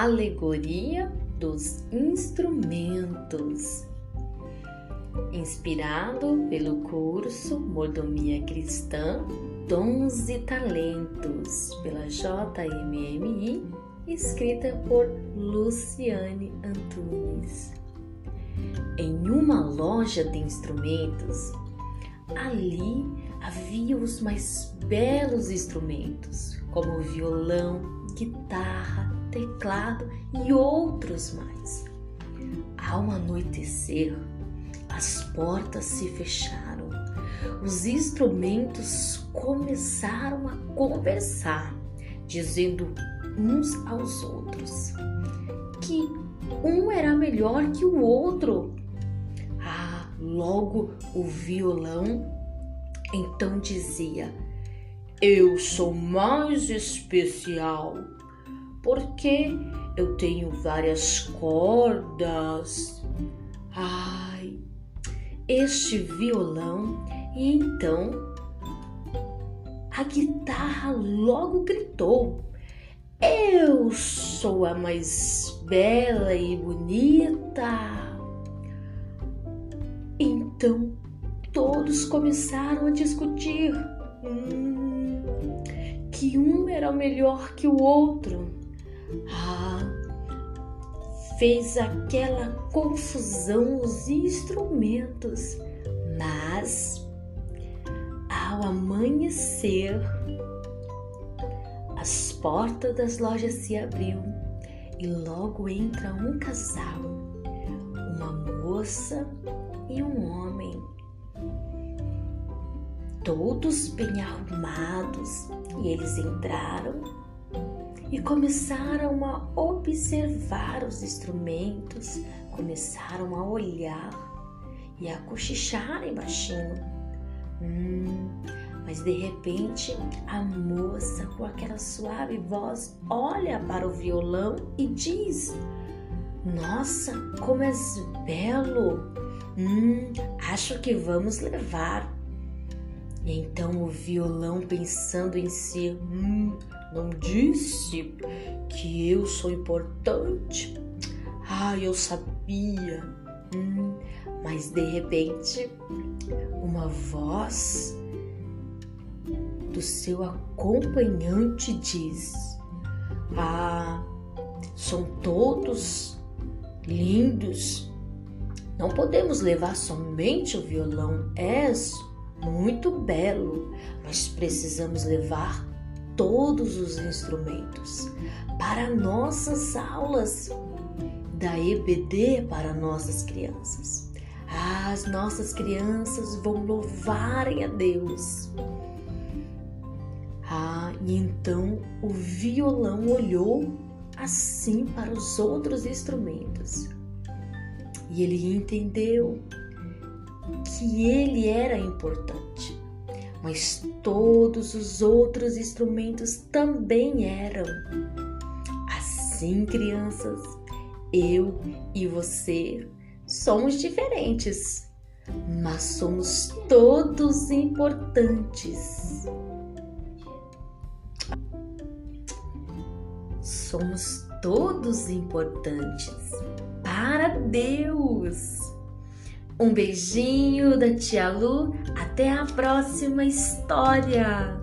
Alegoria dos Instrumentos. Inspirado pelo curso Mordomia Cristã Dons e Talentos, pela JMMI, escrita por Luciane Antunes. Em uma loja de instrumentos, ali havia os mais belos instrumentos, como violão, guitarra, teclado e outros mais. Ao anoitecer, as portas se fecharam. Os instrumentos começaram a conversar, dizendo uns aos outros que um era melhor que o outro. Ah, logo o violão então dizia: Eu sou mais especial porque eu tenho várias cordas. Ai, este violão. E então a guitarra logo gritou: Eu sou a mais bela e bonita. Então todos começaram a discutir hum, um era melhor que o outro. Ah, fez aquela confusão os instrumentos, mas ao amanhecer, as portas das lojas se abriu e logo entra um casal, uma moça e um homem todos bem arrumados, e eles entraram e começaram a observar os instrumentos, começaram a olhar e a cochicharem baixinho. Hum, mas de repente a moça, com aquela suave voz, olha para o violão e diz: Nossa, como és belo! Hum, acho que vamos levar. E então o violão, pensando em si, hum, não disse que eu sou importante? Ah, eu sabia. Hum, mas de repente, uma voz do seu acompanhante diz: Ah, são todos lindos. Não podemos levar somente o violão. És muito belo, mas precisamos levar todos os instrumentos para nossas aulas da EBD para nossas crianças. As nossas crianças vão louvarem a Deus. Ah, e então o violão olhou assim para os outros instrumentos e ele entendeu que ele era importante, mas todos os outros instrumentos também eram. Assim, crianças, eu e você somos diferentes, mas somos todos importantes. Somos todos importantes para Deus. Um beijinho da tia Lu. Até a próxima história!